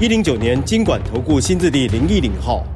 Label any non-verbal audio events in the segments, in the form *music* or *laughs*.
一零九年金管投顾新字第零一零号。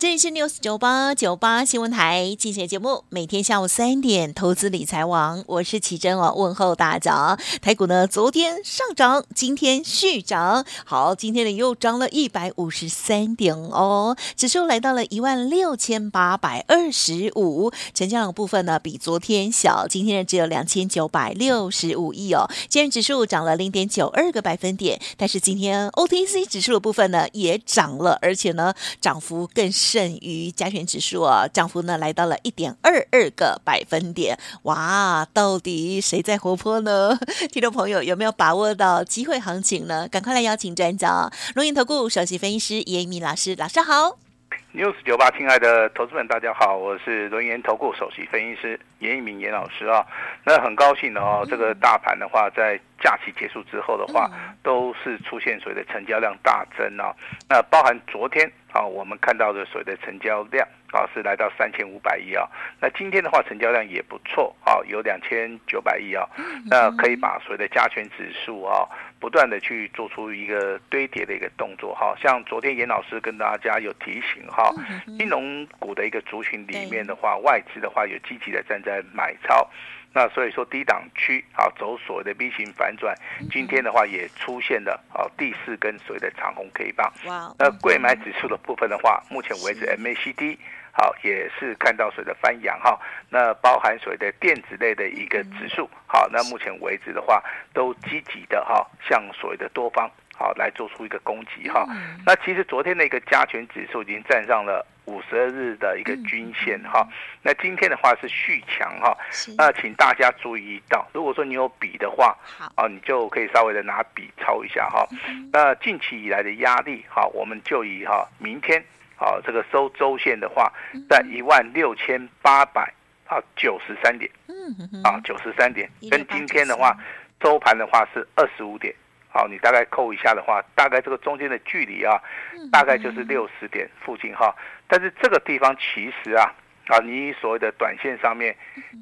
这里是 News 九八九八新闻台，进行节目，每天下午三点，投资理财王，我是奇珍哦，问候大家。台股呢，昨天上涨，今天续涨，好，今天呢又涨了一百五十三点哦，指数来到了一万六千八百二十五，成交量部分呢比昨天小，今天呢只有两千九百六十五亿哦，今日指数涨了零点九二个百分点，但是今天 OTC 指数的部分呢也涨了，而且呢涨幅更是。剩余加权指数啊，涨幅呢来到了一点二二个百分点。哇，到底谁在活泼呢？*laughs* 听众朋友有没有把握到机会行情呢？赶快来邀请专家，龙垠投顾首席分析师叶一鸣老师，老师好。News 九八，亲爱的投资们，大家好，我是轮研投顾首席分析师严一鸣严老师啊。那很高兴的哦，这个大盘的话，在假期结束之后的话，都是出现所谓的成交量大增啊。那包含昨天啊，我们看到的所谓的成交量啊，是来到三千五百亿啊。那今天的话，成交量也不错啊，有两千九百亿啊。那可以把所谓的加权指数啊。不断的去做出一个堆叠的一个动作，哈，像昨天严老师跟大家有提醒，哈，金融股的一个族群里面的话，外资的话有积极的站在买超，那所以说低档区啊走所谓的 V 型反转，今天的话也出现了啊第四根所谓的长红 K 棒，那柜买指数的部分的话，目前为止 MACD。好，也是看到所谓的翻扬哈，那包含所谓的电子类的一个指数，好，那目前为止的话，都积极的哈，向所谓的多方好来做出一个攻击哈。那其实昨天的一个加权指数已经站上了五十二日的一个均线哈，那今天的话是续强哈，那请大家注意到，如果说你有笔的话，啊，你就可以稍微的拿笔抄一下哈。那近期以来的压力哈，我们就以哈明天。啊，这个收周线的话，在一万六千八百啊九十三点，啊九十三点，跟今天的话周盘的话是二十五点，好，你大概扣一下的话，大概这个中间的距离啊，大概就是六十点附近哈。但是这个地方其实啊，啊你所谓的短线上面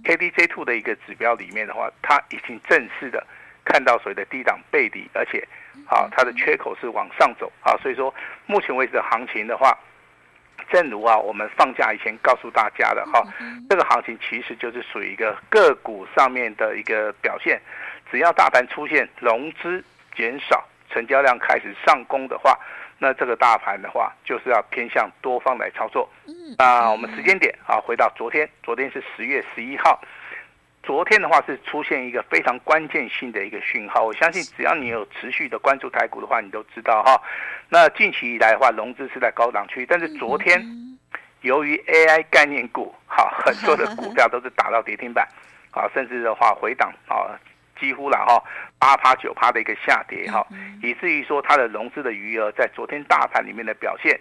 KDJ Two 的一个指标里面的话，它已经正式的看到所谓的低档背离，而且啊它的缺口是往上走啊，所以说目前为止的行情的话。正如啊，我们放假以前告诉大家的哈，这个行情其实就是属于一个个股上面的一个表现。只要大盘出现融资减少、成交量开始上攻的话，那这个大盘的话就是要偏向多方来操作。那我们时间点啊，回到昨天，昨天是十月十一号。昨天的话是出现一个非常关键性的一个讯号，我相信只要你有持续的关注台股的话，你都知道哈。那近期以来的话，融资是在高档区，但是昨天由于 AI 概念股，哈，很多的股票都是打到跌停板，啊，甚至的话回档啊，几乎了哈八趴九趴的一个下跌哈，以至于说它的融资的余额在昨天大盘里面的表现，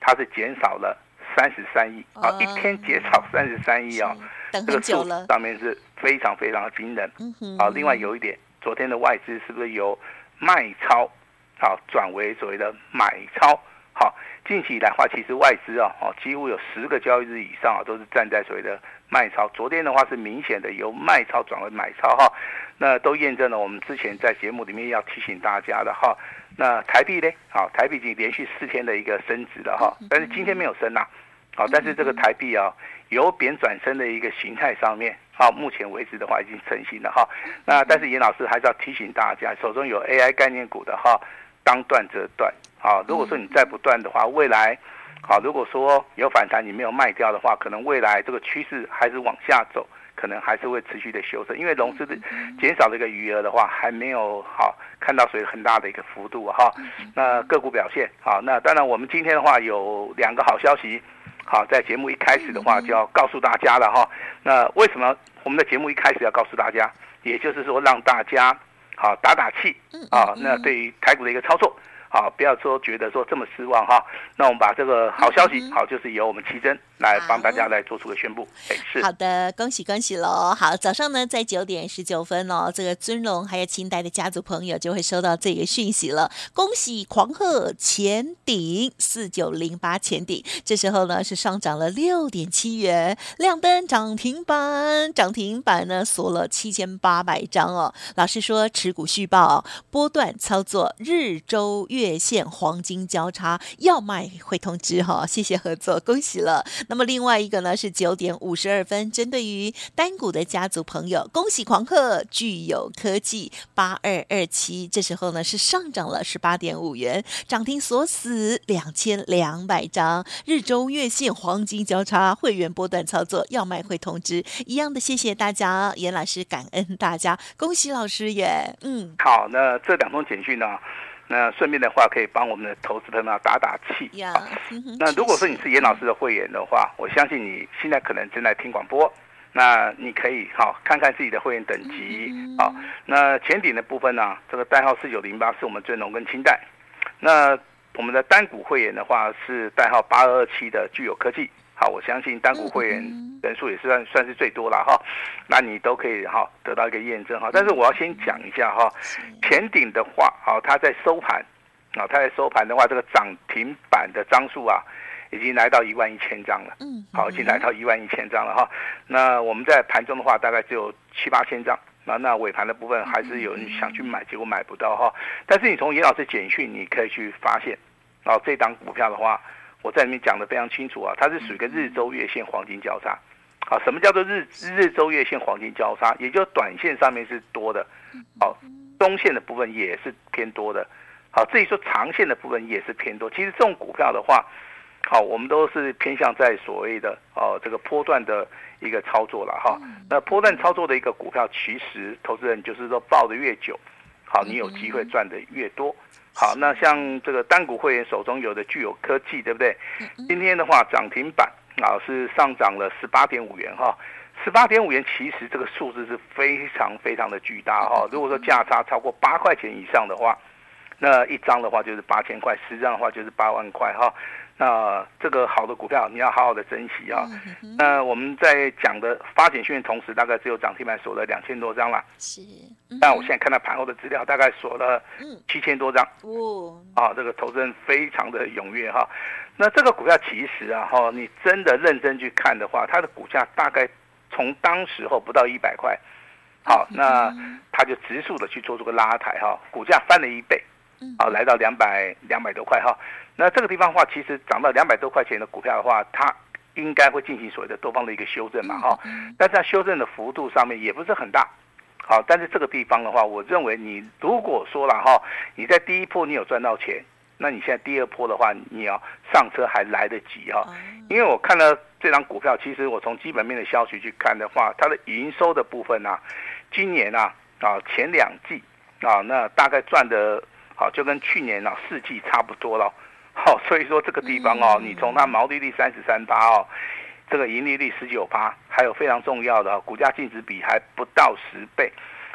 它是减少了三十三亿啊，一天减少三十三亿啊。这个数字上面是非常非常的惊人，啊，另外有一点，昨天的外资是不是由卖超，好转为所谓的买超？好，近期来的话，其实外资啊，哦，几乎有十个交易日以上啊，都是站在所谓的卖超。昨天的话是明显的由卖超转为买超哈，那都验证了我们之前在节目里面要提醒大家的哈。那台币呢？好，台币已经连续四天的一个升值了哈，但是今天没有升呐，好，但是这个台币啊。由贬转升的一个形态上面，好，目前为止的话已经成型了哈。那但是严老师还是要提醒大家，手中有 AI 概念股的哈，当断则断。好，如果说你再不断的话，未来，好，如果说有反弹你没有卖掉的话，可能未来这个趋势还是往下走，可能还是会持续的修正，因为融资的减少的一个余额的话，还没有好看到所以很大的一个幅度哈。那个股表现好，那当然我们今天的话有两个好消息。好，在节目一开始的话就要告诉大家了哈。那为什么我们的节目一开始要告诉大家？也就是说让大家好打打气啊。那对于台股的一个操作。好，不要说觉得说这么失望哈。那我们把这个好消息，好，就是由我们奇珍来帮大家来做出个宣布。哎，是好的，恭喜恭喜喽！好，早上呢在九点十九分哦，这个尊荣还有清代的家族朋友就会收到这个讯息了。恭喜狂贺前顶四九零八前顶，这时候呢是上涨了六点七元，亮灯涨停板，涨停板呢锁了七千八百张哦。老师说持股续报，波段操作，日周月。月线黄金交叉要卖会通知哈，谢谢合作，恭喜了。那么另外一个呢是九点五十二分，针对于单股的家族朋友，恭喜狂贺聚友科技八二二七，这时候呢是上涨了十八点五元，涨停锁死两千两百张，日周月线黄金交叉，会员波段操作要卖会通知，一样的谢谢大家，严老师感恩大家，恭喜老师耶，嗯，好，那这两通简讯呢？那顺便的话，可以帮我们的投资朋友打打气。Yeah. 那如果说你是严老师的会员的话，我相信你现在可能正在听广播。那你可以好看看自己的会员等级。好，那前顶的部分呢，这个代号四九零八是我们尊龙跟清代。那我们的单股会员的话是代号八二二七的具有科技。好，我相信单股会员人数也是算算是最多了哈，那你都可以哈得到一个验证哈。但是我要先讲一下哈，前顶的话，好，它在收盘，啊，它在收盘的话，这个涨停板的张数啊，已经来到一万一千张了，嗯，好，已经来到一万一千张了哈。那我们在盘中的话，大概只有七八千张，那那尾盘的部分还是有人想去买，结果买不到哈。但是你从严老师简讯，你可以去发现，哦，这档股票的话。我在里面讲的非常清楚啊，它是属于一个日周月线黄金交叉，好，什么叫做日日周月线黄金交叉？也就是短线上面是多的，好，中线的部分也是偏多的，好，至于说长线的部分也是偏多。其实这种股票的话，好，我们都是偏向在所谓的哦这个波段的一个操作了哈。那波段操作的一个股票，其实投资人就是说抱得越久，好，你有机会赚得越多。好，那像这个单股会员手中有的具有科技，对不对？今天的话涨停板啊是上涨了十八点五元哈，十八点五元其实这个数字是非常非常的巨大哈。如果说价差超过八块钱以上的话，那一张的话就是八千块，十张的话就是八万块哈。那这个好的股票，你要好好的珍惜啊。那我们在讲的发简讯的同时，大概只有涨停板锁了两千多张了。是。但我现在看到盘后的资料，大概锁了七千多张。哦。啊，这个投资人非常的踊跃哈。那这个股票其实啊哈，你真的认真去看的话，它的股价大概从当时候不到一百块，好，那它就急速的去做这个拉抬哈，股价翻了一倍。好，来到两百两百多块哈。那这个地方的话，其实涨到两百多块钱的股票的话，它应该会进行所谓的多方的一个修正嘛，哈。但是在修正的幅度上面也不是很大，好，但是这个地方的话，我认为你如果说了哈，你在第一波你有赚到钱，那你现在第二波的话，你要上车还来得及哈。因为我看了这张股票，其实我从基本面的消息去看的话，它的营收的部分啊，今年啊啊前两季啊，那大概赚的，好就跟去年啊四季差不多了。好，所以说这个地方哦，你从它毛利率三十三八哦，这个盈利率十九趴，还有非常重要的股价净值比还不到十倍，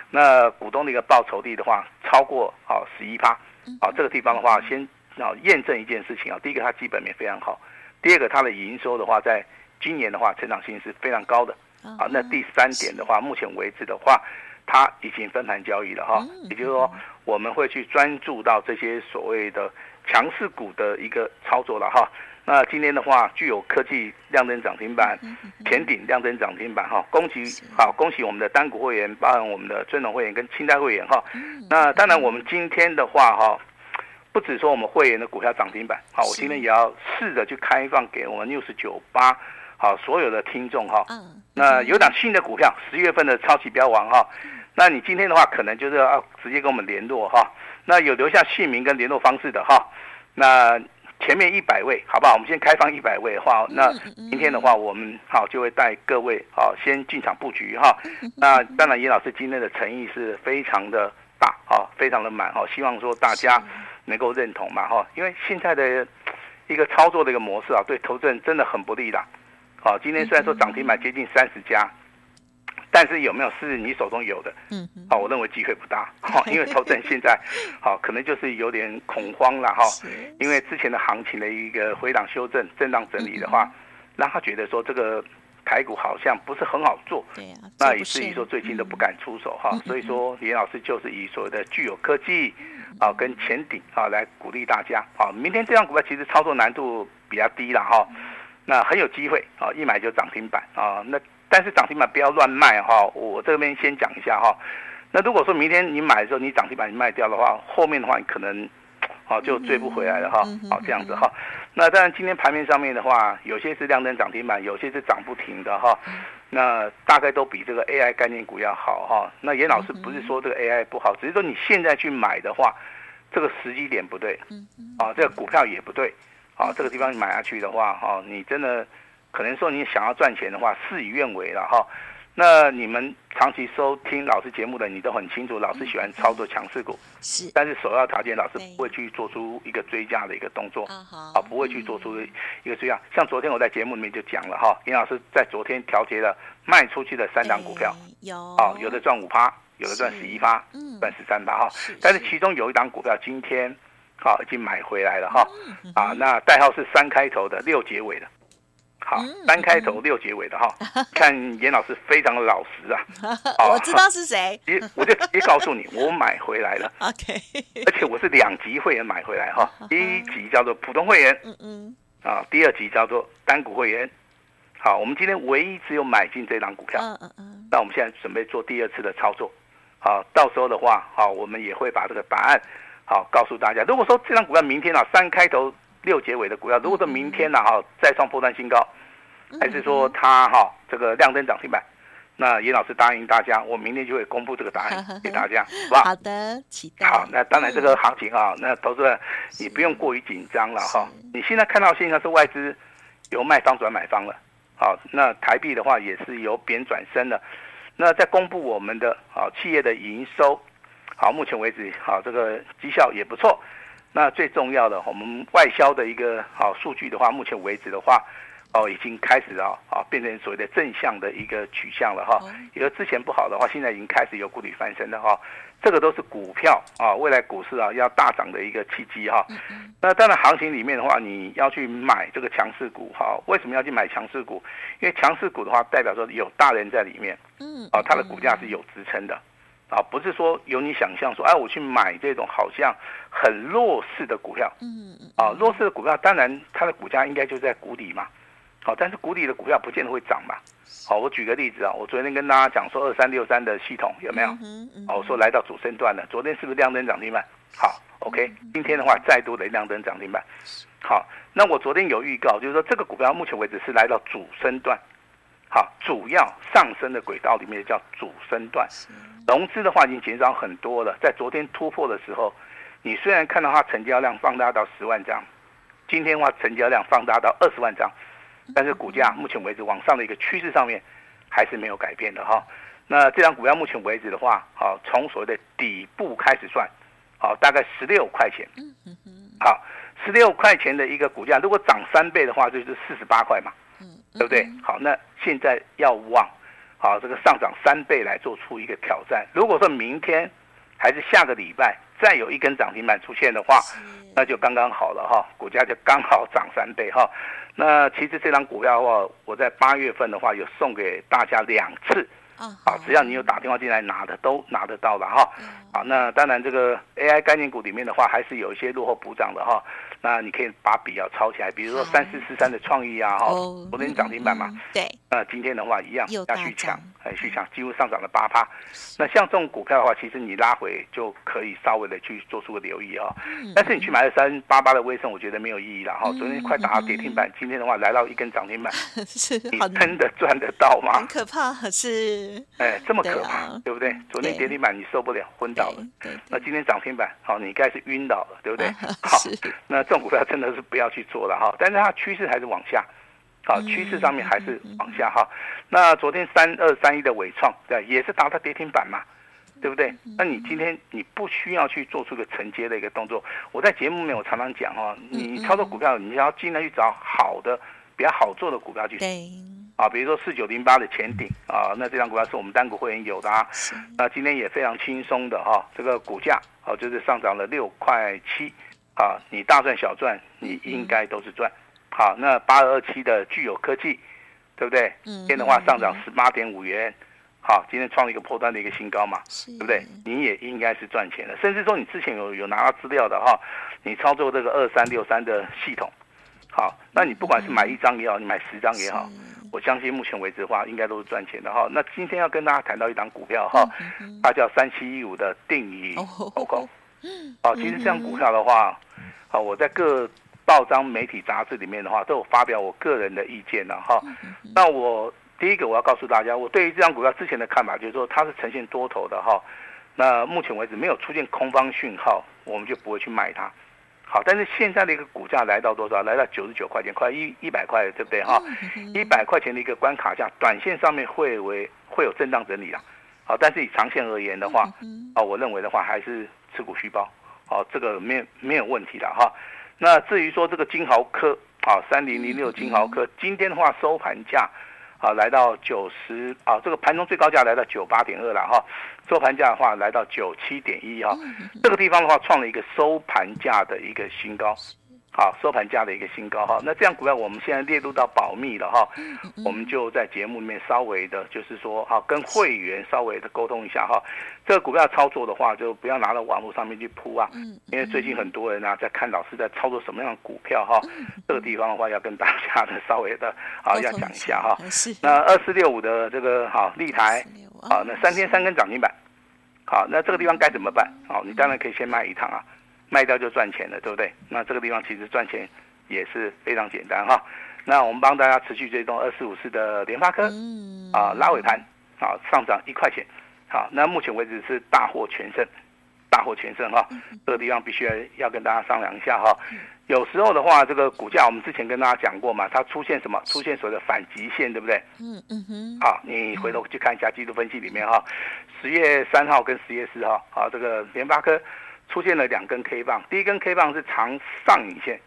那股东的一个报酬率的话超过好十一趴，好，这个地方的话先要验证一件事情啊，第一个它基本面非常好，第二个它的营收的话在今年的话成长性是非常高的，啊，那第三点的话，目前为止的话，它已经分盘交易了哈，也就是说我们会去专注到这些所谓的。强势股的一个操作了哈，那今天的话，具有科技亮灯涨停板，前顶亮灯涨停板哈，恭喜好，恭喜我们的单股会员，包含我们的尊荣会员跟清代会员哈。那当然，我们今天的话哈，不只说我们会员的股票涨停板，好，我今天也要试着去开放给我们 News 九八好所有的听众哈。那有档新的股票，十月份的超级标王哈，那你今天的话，可能就是要直接跟我们联络哈。那有留下姓名跟联络方式的哈，那前面一百位，好不好？我们先开放一百位的话，那明天的话，我们好就会带各位好先进场布局哈。那当然，严老师今天的诚意是非常的大哈，非常的满哈，希望说大家能够认同嘛哈，因为现在的一个操作的一个模式啊，对投资人真的很不利的。好，今天虽然说涨停板接近三十家，但是有没有是你手中有的？嗯，好，我认为机会不大，*laughs* 哈，因为投资人现在，*laughs* 好，可能就是有点恐慌了，哈，因为之前的行情的一个回档修正、震荡整理的话，让他觉得说这个台股好像不是很好做，对啊，那以至于说最近都不敢出手，哈，所以说严老师就是以所谓的具有科技，啊，跟前顶啊来鼓励大家，啊，明天这张股票其实操作难度比较低了，哈，那很有机会，啊，一买就涨停板，啊，那。但是涨停板不要乱卖哈，我这边先讲一下哈。那如果说明天你买的时候你涨停板你卖掉的话，后面的话你可能，好就追不回来了哈。好这样子哈。那当然今天盘面上面的话，有些是亮灯涨停板，有些是涨不停的哈。那大概都比这个 AI 概念股要好哈。那严老师不是说这个 AI 不好，只是说你现在去买的话，这个时机点不对，啊，这个股票也不对，啊，这个地方你买下去的话，哈，你真的。可能说你想要赚钱的话，事与愿违了哈。那你们长期收听老师节目的，你都很清楚，老师喜欢操作强势股，是。但是首要条件，老师不会去做出一个追加的一个动作，啊，不会去做出一个追加。像昨天我在节目里面就讲了哈，严老师在昨天调节了卖出去的三档股票，有，啊，有的赚五趴，有的赚十一趴，赚十三趴哈。但是其中有一档股票今天，好，已经买回来了哈，啊，那代号是三开头的六结尾的。好，三开头六结尾的哈，*laughs* 看严老师非常的老实 *laughs* 啊。我知道是谁，*laughs* 我就直接告诉你，我买回来了。OK，而且我是两级会员买回来哈，第一级叫做普通会员，嗯嗯，啊，第二级叫做单股会员。好，我们今天唯一只有买进这档股票，嗯嗯嗯，那我们现在准备做第二次的操作。好，到时候的话，好，我们也会把这个答案好告诉大家。如果说这张股票明天啊，三开头。六结尾的股票，如果说明天呢哈再创波段新高，还是说它哈这个亮灯涨停板，那严老师答应大家，我明天就会公布这个答案 *laughs* 给大家，好吧？好的，期待。好，那当然这个行情啊，那投资人你不用过于紧张了哈。你现在看到现在是外资由卖方转买方了，好，那台币的话也是由贬转升了。那在公布我们的啊企业的营收，好，目前为止好这个绩效也不错。那最重要的，我们外销的一个好数据的话，目前为止的话，哦，已经开始啊啊，变成所谓的正向的一个取向了哈。因为之前不好的话，现在已经开始有谷底翻身了哈。这个都是股票啊，未来股市啊要大涨的一个契机哈。那当然，行情里面的话，你要去买这个强势股哈。为什么要去买强势股？因为强势股的话，代表说有大人在里面，嗯，啊，它的股价是有支撑的。啊，不是说有你想象说，哎，我去买这种好像很弱势的股票，嗯嗯，啊，弱势的股票，当然它的股价应该就在谷底嘛，好，但是谷底的股票不见得会涨嘛，好，我举个例子啊，我昨天跟大家讲说二三六三的系统有没有？好，我说来到主升段了，昨天是不是亮灯涨停板？好，OK，今天的话再度的亮灯涨停板，好，那我昨天有预告，就是说这个股票目前为止是来到主升段，好，主要上升的轨道里面叫主升段。融资的话已经减少很多了，在昨天突破的时候，你虽然看到它成交量放大到十万张，今天的话成交量放大到二十万张，但是股价目前为止往上的一个趋势上面还是没有改变的哈。那这张股票目前为止的话，好，从所谓的底部开始算，好，大概十六块钱，好，十六块钱的一个股价，如果涨三倍的话，就是四十八块嘛，对不对？好，那现在要往。好，这个上涨三倍来做出一个挑战。如果说明天还是下个礼拜再有一根涨停板出现的话，那就刚刚好了哈，股价就刚好涨三倍哈。那其实这张股票的话，我在八月份的话有送给大家两次，啊，只要你有打电话进来拿的都拿得到了哈。好，那当然这个 AI 概念股里面的话，还是有一些落后补涨的哈。那你可以把笔要抄起来，比如说三四四三的创意啊，哈，昨天涨停板嘛，对，那今天的话一样要去抢，哎，去抢，几乎上涨了八趴。那像这种股票的话，其实你拉回就可以稍微的去做出个留意啊。但是你去买了三八八的威盛，我觉得没有意义了哈。昨天快打到跌停板，今天的话来到一根涨停板，*laughs* 是，你真的赚得到吗？很可怕，是，哎，这么可怕，对不对？昨天跌停板你受不了，昏倒了，那今天涨停板，好，你应该是晕倒了，对不对？*laughs* 好，那。这种股票真的是不要去做了哈，但是它趋势还是往下，好，趋势上面还是往下哈。那昨天三二三一的伟创，对，也是达到跌停板嘛，对不对？那你今天你不需要去做出个承接的一个动作。我在节目里面我常常讲哦，你操作股票，你要尽量去找好的、比较好做的股票去。对。啊，比如说四九零八的前顶啊，那这张股票是我们单股会员有的啊，那今天也非常轻松的哈，这个股价啊就是上涨了六块七啊，你大赚小赚，你应该都是赚。好，那八二二七的聚友科技，对不对？今天的话上涨十八点五元。好，今天创了一个破端的一个新高嘛，对不对？你也应该是赚钱的，甚至说你之前有有拿到资料的哈，你操作这个二三六三的系统，好，那你不管是买一张也好，你买十张也好，我相信目前为止的话，应该都是赚钱的哈。那今天要跟大家谈到一档股票哈，它叫三七一五的定义 OCO，好，其实这张股票的话，好，我在各报章媒体杂志里面的话，都有发表我个人的意见了哈。那我。第一个我要告诉大家，我对于这张股票之前的看法就是说它是呈现多头的哈。那目前为止没有出现空方讯号，我们就不会去卖它。好，但是现在的一个股价来到多少？来到九十九块钱，快一一百块，对不对哈？一百块钱的一个关卡价，短线上面会为会有震荡整理啊。好，但是以长线而言的话，啊，我认为的话还是持股续抱。好，这个没有没有问题的哈。那至于说这个金豪科啊，三零零六金豪科，今天的话收盘价。啊，来到九十啊，这个盘中最高价来到九八点二了哈，收盘价的话来到九七点一哈，这个地方的话创了一个收盘价的一个新高。好，收盘价的一个新高哈，那这样股票我们现在列入到保密了哈，我们就在节目里面稍微的，就是说哈，跟会员稍微的沟通一下哈，这个股票操作的话，就不要拿到网络上面去铺啊，因为最近很多人啊在看老师在操作什么样的股票哈，这个地方的话要跟大家的稍微的啊要讲一下哈，那。二四六五的这个好立台，好，那三天三根涨停板，好，那这个地方该怎么办？好，你当然可以先卖一趟啊。卖掉就赚钱了，对不对？那这个地方其实赚钱也是非常简单哈。那我们帮大家持续追踪二四五四的联发科，啊拉尾盘啊上涨一块钱，好，那目前为止是大获全胜，大获全胜哈。这个地方必须要要跟大家商量一下哈。有时候的话，这个股价我们之前跟大家讲过嘛，它出现什么？出现所谓的反极线，对不对？嗯嗯哼。好，你回头去看一下技术分析里面哈，十月三号跟十月四号，好，这个联发科。出现了两根 K 棒，第一根 K 棒是长上影线，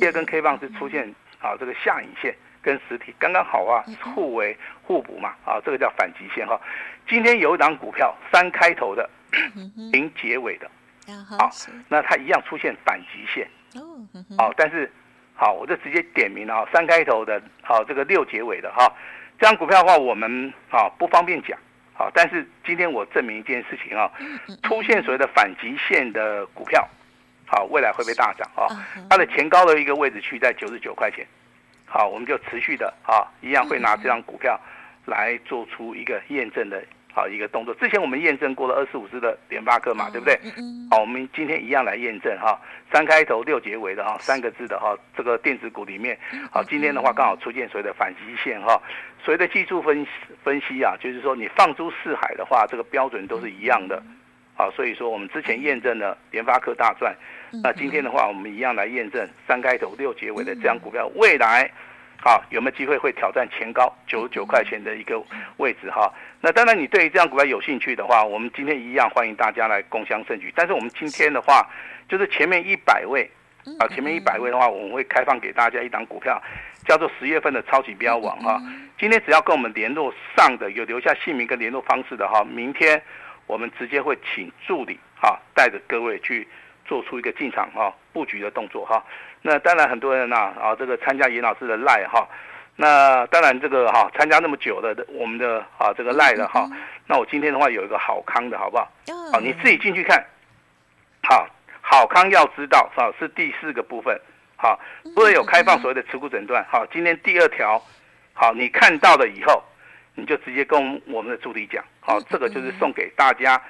第二根 K 棒是出现啊这个下影线，跟实体刚刚好啊，互为互补嘛，啊这个叫反极线哈。今天有一档股票三开头的，零结尾的，好，那它一样出现反极线，哦，但是好，我就直接点名了啊，三开头的，好这个六结尾的哈，这张股票的话我们啊不方便讲。好，但是今天我证明一件事情啊，出现所谓的反极限的股票，好，未来会被大涨啊？它的前高的一个位置区在九十九块钱，好，我们就持续的啊，一样会拿这张股票来做出一个验证的。好一个动作，之前我们验证过了二十五只的联发科嘛，对不对？好，我们今天一样来验证哈，三开头六结尾的哈，三个字的哈，这个电子股里面，好，今天的话刚好出现所谓的反击线哈，所谓的技术分分析啊，就是说你放诸四海的话，这个标准都是一样的，好，所以说我们之前验证了联发科大赚，那今天的话我们一样来验证三开头六结尾的这样股票未来。好，有没有机会会挑战前高九十九块钱的一个位置哈？那当然，你对于这样股票有兴趣的话，我们今天一样欢迎大家来共襄盛举。但是我们今天的话，就是前面一百位啊，前面一百位的话，我们会开放给大家一档股票，叫做十月份的超级标王哈。今天只要跟我们联络上的，有留下姓名跟联络方式的哈，明天我们直接会请助理哈，带着各位去做出一个进场哈布局的动作哈。那当然很多人呐啊，啊，这个参加严老师的赖哈，那当然这个哈参加那么久的我们的啊这个赖的哈，那我今天的话有一个好康的好不好？好，你自己进去看，好，好康要知道啊是第四个部分，好，不会有开放所谓的持股诊断，好，今天第二条，好，你看到了以后，你就直接跟我们的助理讲，好，这个就是送给大家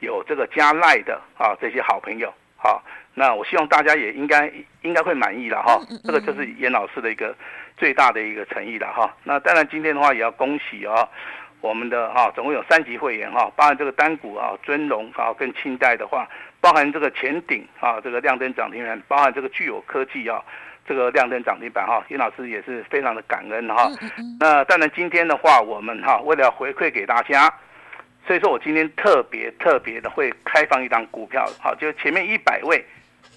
有这个加赖的啊这些好朋友，好。那我希望大家也应该应该会满意了哈，这个就是严老师的一个最大的一个诚意了哈。那当然今天的话也要恭喜啊，我们的哈总共有三级会员哈，包含这个单股啊尊龙啊跟清代的话，包含这个前顶啊这个亮灯涨停板，包含这个具有科技啊这个亮灯涨停板哈，严老师也是非常的感恩哈。那当然今天的话我们哈为了回馈给大家。所以说我今天特别特别的会开放一档股票，好，就前面一百位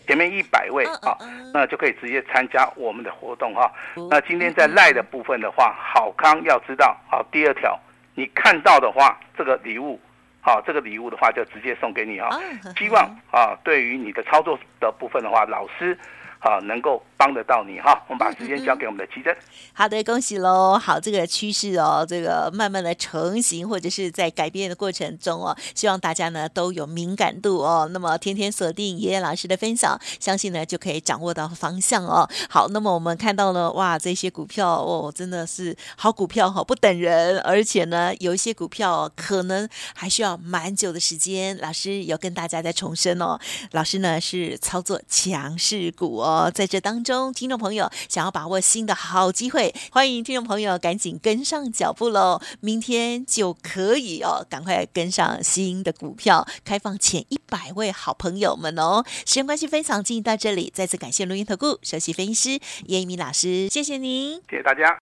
前面一百位啊，那就可以直接参加我们的活动哈。那今天在赖的部分的话，好康要知道好，第二条，你看到的话，这个礼物，好，这个礼物的话就直接送给你哈。希望啊，对于你的操作的部分的话，老师。啊，能够帮得到你哈，我们把时间交给我们的奇珍。好的，恭喜喽！好，这个趋势哦，这个慢慢的成型或者是在改变的过程中哦，希望大家呢都有敏感度哦。那么天天锁定爷爷老师的分享，相信呢就可以掌握到方向哦。好，那么我们看到了哇，这些股票哦，真的是好股票哈，不等人，而且呢有一些股票可能还需要蛮久的时间。老师有跟大家再重申哦，老师呢是操作强势股哦。在这当中，听众朋友想要把握新的好机会，欢迎听众朋友赶紧跟上脚步喽！明天就可以哦，赶快跟上新的股票，开放前一百位好朋友们哦。时间关系，分享进行到这里，再次感谢录音投顾首席分析师叶一鸣老师，谢谢您，谢谢大家。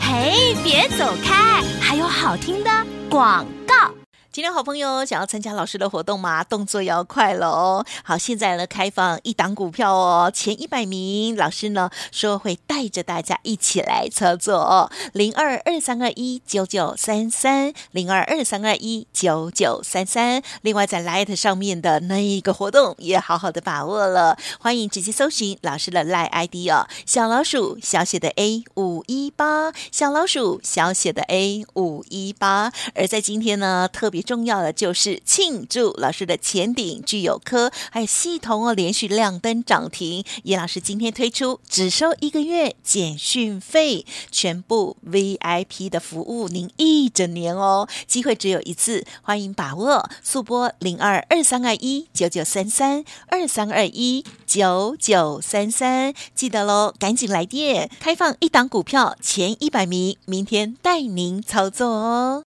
嘿，别走开，还有好听的广告。今天好朋友想要参加老师的活动吗？动作要快了哦！好，现在呢开放一档股票哦，前一百名老师呢说会带着大家一起来操作哦，零二二三二一九九三三零二二三二一九九三三。另外在 Light 上面的那一个活动也好好的把握了，欢迎直接搜寻老师的 Light ID 哦，小老鼠小写的 A 五一八，小老鼠小写的 A 五一八。而在今天呢，特别。重要的就是庆祝老师的前顶具有科还有系统哦，连续亮灯涨停。叶老师今天推出只收一个月简讯费，全部 VIP 的服务，您一整年哦。机会只有一次，欢迎把握，速拨零二二三二一九九三三二三二一九九三三，记得喽，赶紧来电，开放一档股票前一百名，明天带您操作哦。